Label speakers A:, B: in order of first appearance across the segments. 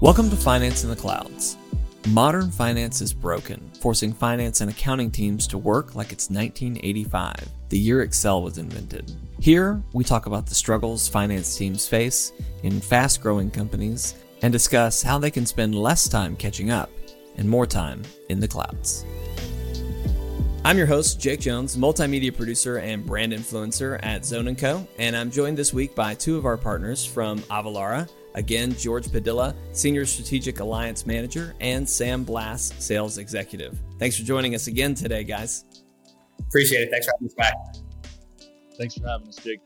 A: Welcome to Finance in the Clouds. Modern finance is broken, forcing finance and accounting teams to work like it's 1985, the year Excel was invented. Here, we talk about the struggles finance teams face in fast growing companies and discuss how they can spend less time catching up and more time in the clouds. I'm your host, Jake Jones, multimedia producer and brand influencer at Zone & Co., and I'm joined this week by two of our partners from Avalara, Again, George Padilha, Senior Strategic Alliance Manager, and Sam Blass, Sales Executive. Thanks for joining us again today, guys.
B: Appreciate it. Thanks for having us back.
C: Thanks for having us, Jake.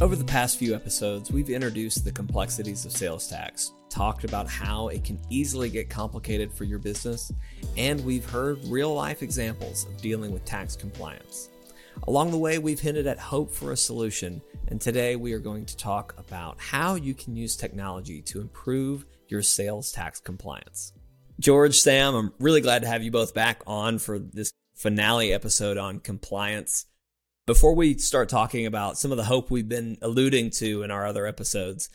A: Over the past few episodes, we've introduced the complexities of sales tax, talked about how it can easily get complicated for your business, and we've heard real life examples of dealing with tax compliance. Along the way, we've hinted at hope for a solution, and today we are going to talk about how you can use technology to improve your sales tax compliance. George, Sam, I'm really glad to have you both back on for this finale episode on compliance. Before we start talking about some of the hope we've been alluding to in our other episodes,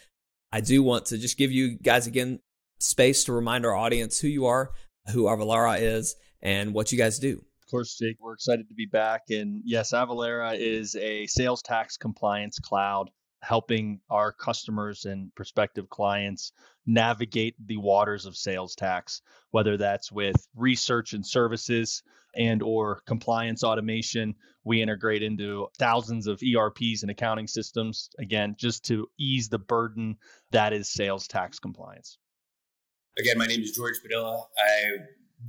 A: I do want to just give you guys again space to remind our audience who you are, who Avalara is, and what you guys do
C: course, Jake, we're excited to be back. And yes, Avalara is a sales tax compliance cloud helping our customers and prospective clients navigate the waters of sales tax whether that's with research and services and or compliance automation. We integrate into thousands of erps and accounting systems again just to ease the burden that is sales tax compliance.
B: Again my name is george padilha. I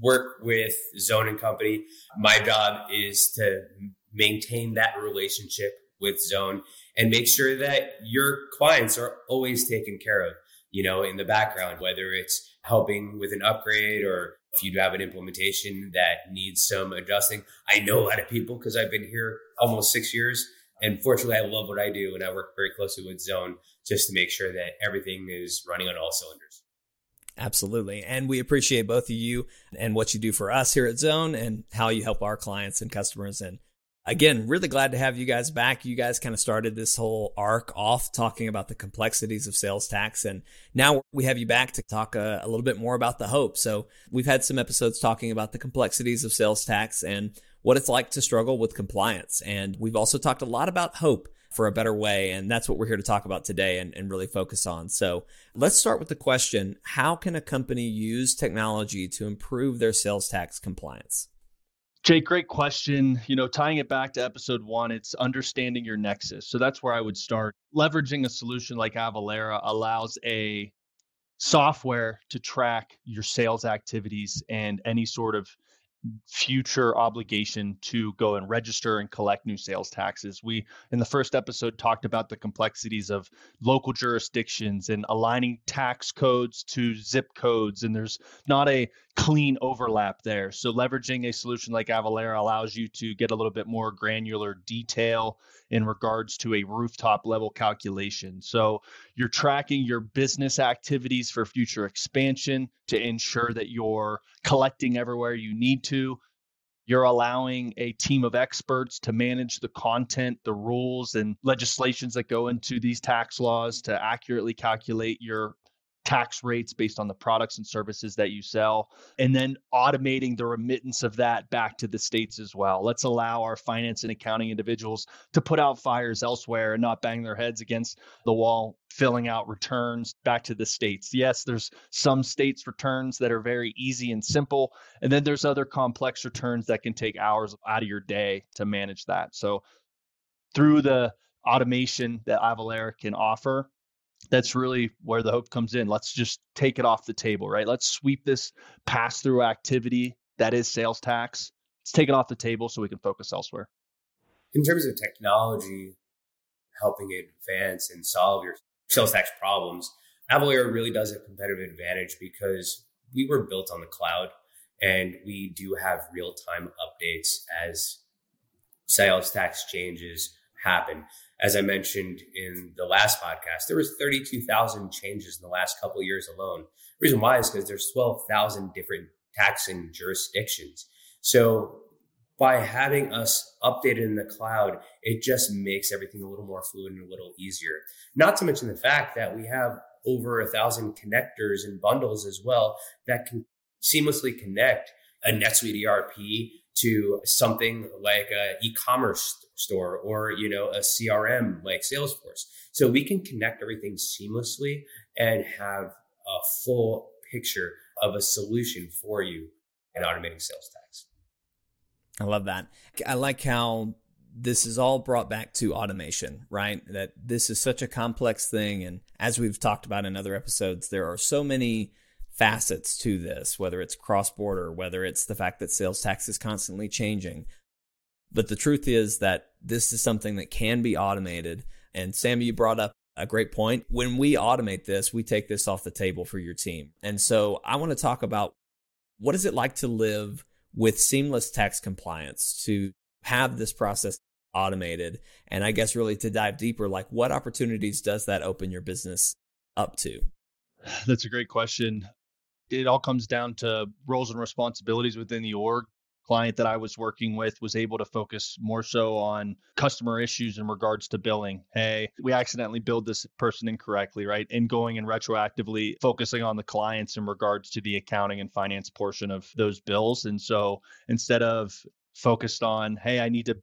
B: work with Zone and Company. My job is to maintain that relationship with Zone and make sure that your clients are always taken care of, you know, in the background, whether it's helping with an upgrade or if you have an implementation that needs some adjusting. I know a lot of people because I've been here almost six years. And fortunately, I love what I do and I work very closely with Zone just to make sure that everything is running on all cylinders.
A: Absolutely. And we appreciate both of you and what you do for us here at Zone and how you help our clients and customers. And again, really glad to have you guys back. You guys kind of started this whole arc off talking about the complexities of sales tax. And now we have you back to talk a, a little bit more about the hope. So we've had some episodes talking about the complexities of sales tax and what it's like to struggle with compliance. And we've also talked a lot about hope for a better way. And that's what we're here to talk about today and, and really focus on. So let's start with the question How can a company use technology to improve their sales tax compliance?
C: Jake, great question. You know, tying it back to episode one, it's understanding your nexus. So that's where I would start. Leveraging a solution like Avalara allows a software to track your sales activities and any sort of future obligation to go and register and collect new sales taxes. We, in the first episode, talked about the complexities of local jurisdictions and aligning tax codes to zip codes, and there's not a clean overlap there. So, leveraging a solution like Avalara allows you to get a little bit more granular detail in regards to a rooftop level calculation. So, you're tracking your business activities for future expansion to ensure that you're collecting everywhere you need to. You're allowing a team of experts to manage the content, the rules, and legislations that go into these tax laws to accurately calculate your tax rates based on the products and services that you sell, and then automating the remittance of that back to the states as well. Let's allow our finance and accounting individuals to put out fires elsewhere and not bang their heads against the wall filling out returns back to the states. Yes, there's some states returns that are very easy and simple, and then there's other complex returns that can take hours out of your day to manage that. So through the automation that Avalara can offer, that's really where the hope comes in. Let's just take it off the table, right? Let's sweep this pass through activity that is sales tax. Let's take it off the table so we can focus elsewhere.
B: In terms of technology helping advance and solve your sales tax problems, Avalara really does a competitive advantage because we were built on the cloud and we do have real time updates as sales tax changes happen as I mentioned in the last podcast, there was 32,000 changes in the last couple years alone. The reason why is because there's 12,000 different taxing jurisdictions. So by having us updated in the cloud, it just makes everything a little more fluid and a little easier. Not to mention the fact that we have over a thousand connectors and bundles as well that can seamlessly connect a NetSuite ERP to something like a e-commerce store or you know a CRM like Salesforce. So we can connect everything seamlessly and have a full picture of a solution for you in automating sales tax.
A: I love that. I like how this is all brought back to automation, right? That this is such a complex thing. And as we've talked about in other episodes, there are so many facets to this, whether it's cross border, whether it's the fact that sales tax is constantly changing. But the truth is that this is something that can be automated. And Sam, you brought up a great point. When we automate this, we take this off the table for your team. And so I want to talk about what is it like to live with seamless tax compliance to have this process automated and i guess really to dive deeper like what opportunities does that open your business up to
C: that's a great question it all comes down to roles and responsibilities within the org client that I was working with was able to focus more so on customer issues in regards to billing. Hey, we accidentally billed this person incorrectly, right? And going and retroactively focusing on the clients in regards to the accounting and finance portion of those bills. And so instead of focused on, hey, I need to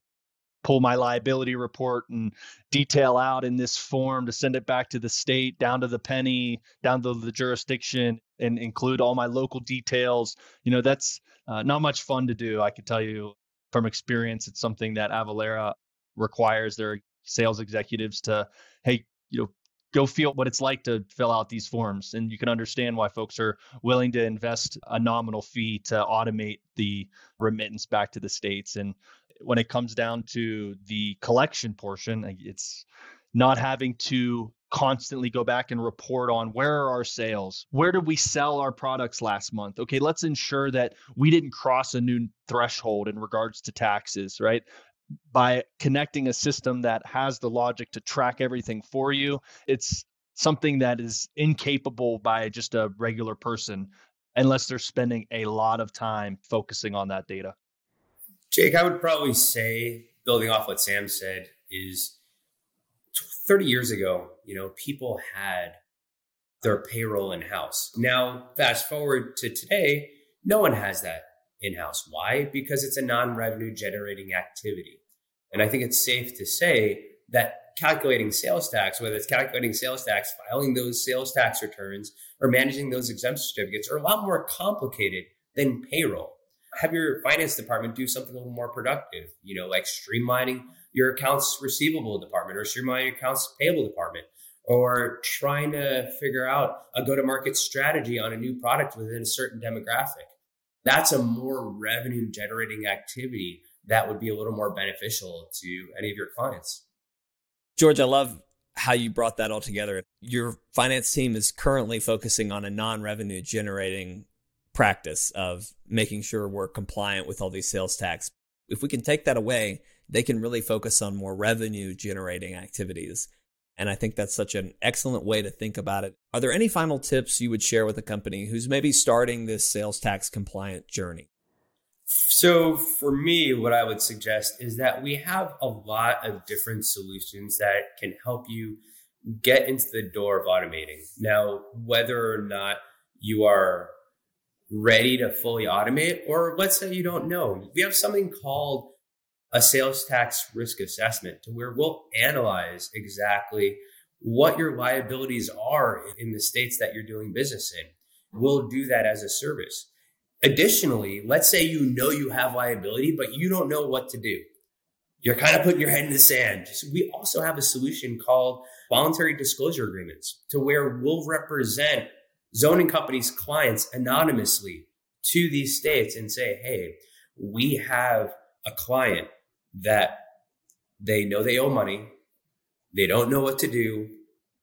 C: pull my liability report and detail out in this form to send it back to the state down to the penny down to the jurisdiction and include all my local details. You know that's uh, not much fun to do i can tell you from experience. It's something that Avalara requires their sales executives to hey you know go feel what it's like to fill out these forms. And you can understand why folks are willing to invest a nominal fee to automate the remittance back to the states. And when it comes down to the collection portion, it's not having to constantly go back and report on where are our sales? Where did we sell our products last month? Okay, let's ensure that we didn't cross a new threshold in regards to taxes, right? By connecting a system that has the logic to track everything for you, it's something that is incapable by just a regular person unless they're spending a lot of time focusing on that data.
B: Jake, I would probably say, building off what Sam said, is 30 years ago, you know, people had their payroll in house. Now, fast forward to today, no one has that in house. Why? Because it's a non revenue generating activity. And I think it's safe to say that calculating sales tax, whether it's calculating sales tax, filing those sales tax returns, or managing those exempt certificates, are a lot more complicated than payroll have your finance department do something a little more productive, you know, like streamlining your accounts receivable department or streamlining your accounts payable department or trying to figure out a go to market strategy on a new product within a certain demographic. That's a more revenue generating activity that would be a little more beneficial to any of your clients.
A: George, I love how you brought that all together. Your finance team is currently focusing on a non revenue generating practice of making sure we're compliant with all these sales tax. If we can take that away, they can really focus on more revenue generating activities. And I think that's such an excellent way to think about it. Are there any final tips you would share with a company who's maybe starting this sales tax compliant journey?
B: So, for me, what I would suggest is that we have a lot of different solutions that can help you get into the door of automating. Now, whether or not you are ready to fully automate, or let's say you don't know. We have something called a sales tax risk assessment to where we'll analyze exactly what your liabilities are in the states that you're doing business in. We'll do that as a service. Additionally, let's say you know you have liability, but you don't know what to do. You're kind of putting your head in the sand. We also have a solution called voluntary disclosure agreements to where we'll represent zoning companies' clients anonymously to these states and say, hey, we have a client that they know they owe money, they don't know what to do,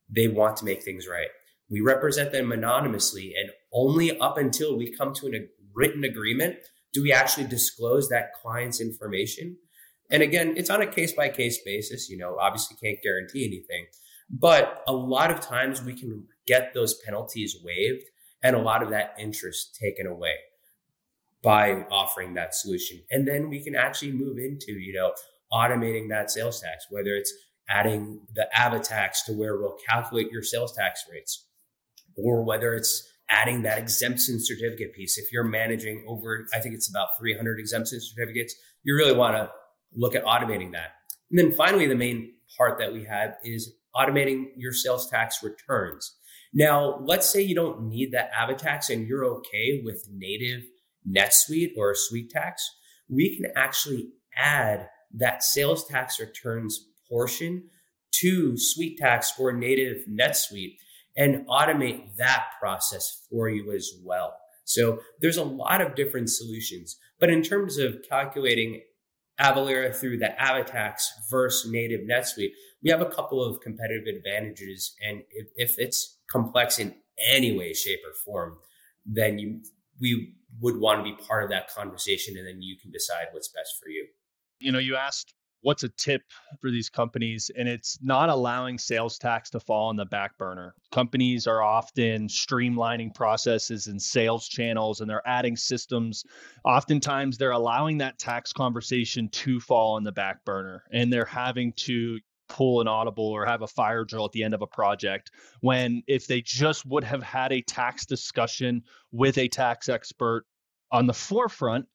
B: they want to make things right. We represent them anonymously, and only up until we come to a written agreement do we actually disclose that client's information. And again, it's on a case by case basis. You know, obviously can't guarantee anything, but a lot of times we can get those penalties waived and a lot of that interest taken away. by offering that solution. And then we can actually move into, you know, automating that sales tax, whether it's adding the AvaTax to where we'll calculate your sales tax rates, or whether it's adding that exemption certificate piece. If you're managing over, I think it's about 300 exemption certificates, you really want to look at automating that. And then finally, the main part that we have is automating your sales tax returns. Now, let's say you don't need that AvaTax and you're okay with native NetSuite or SuiteTax. We can actually add that sales tax returns portion to SuiteTax or native NetSuite and automate that process for you as well. So there's a lot of different solutions. But in terms of calculating Avalara through the AvaTax versus native NetSuite, we have a couple of competitive advantages. And if, if it's complex in any way, shape, or form, then you we would want to be part of that conversation and then you can decide what's best for you.
C: You know, you asked what's a tip for these companies and it's not allowing sales tax to fall on the back burner companies are often streamlining processes and sales channels and they're adding systems oftentimes they're allowing that tax conversation to fall on the back burner and they're having to pull an audible or have a fire drill at the end of a project when if they just would have had a tax discussion with a tax expert on the forefront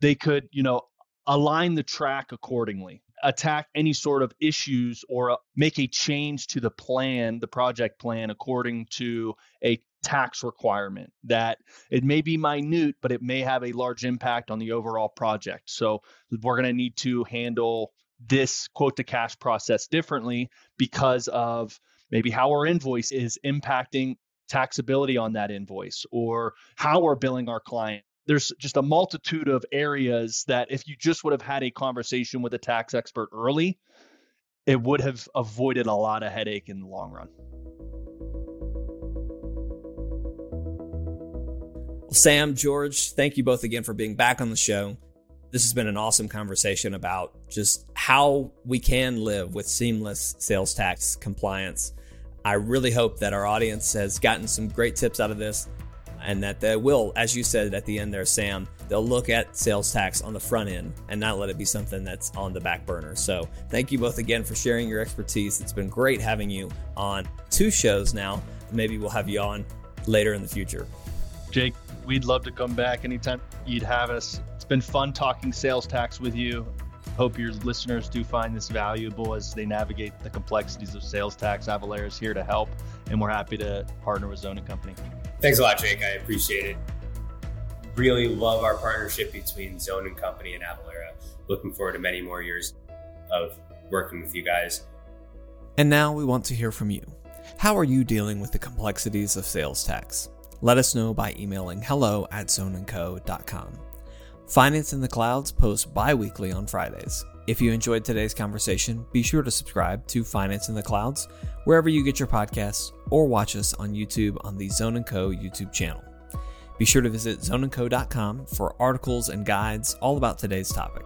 C: they could you know align the track accordingly attack any sort of issues or uh, make a change to the plan, the project plan, according to a tax requirement that it may be minute, but it may have a large impact on the overall project. So we're going to need to handle this quote to cash process differently because of maybe how our invoice is impacting taxability on that invoice or how we're billing our client there's just a multitude of areas that if you just would have had a conversation with a tax expert early, it would have avoided a lot of headache in the long run.
A: Sam, George, thank you both again for being back on the show. This has been an awesome conversation about just how we can live with seamless sales tax compliance. I really hope that our audience has gotten some great tips out of this and that they will, as you said at the end there, Sam, they'll look at sales tax on the front end and not let it be something that's on the back burner. So thank you both again for sharing your expertise. It's been great having you on two shows now. Maybe we'll have you on later in the future.
C: Jake, we'd love to come back anytime you'd have us. It's been fun talking sales tax with you. Hope your listeners do find this valuable as they navigate the complexities of sales tax. Avalara is here to help, and we're happy to partner with Zone and Company.
B: Thanks a lot, Jake. I appreciate it. Really love our partnership between Zone and Company and Avalara. Looking forward to many more years of working with you guys.
A: And now we want to hear from you. How are you dealing with the complexities of sales tax? Let us know by emailing hello at zoneandco.com. Finance in the Clouds posts bi weekly on Fridays. If you enjoyed today's conversation, be sure to subscribe to Finance in the Clouds wherever you get your podcasts or watch us on YouTube on the Zone & Co YouTube channel. Be sure to visit zoneandco.com for articles and guides all about today's topic.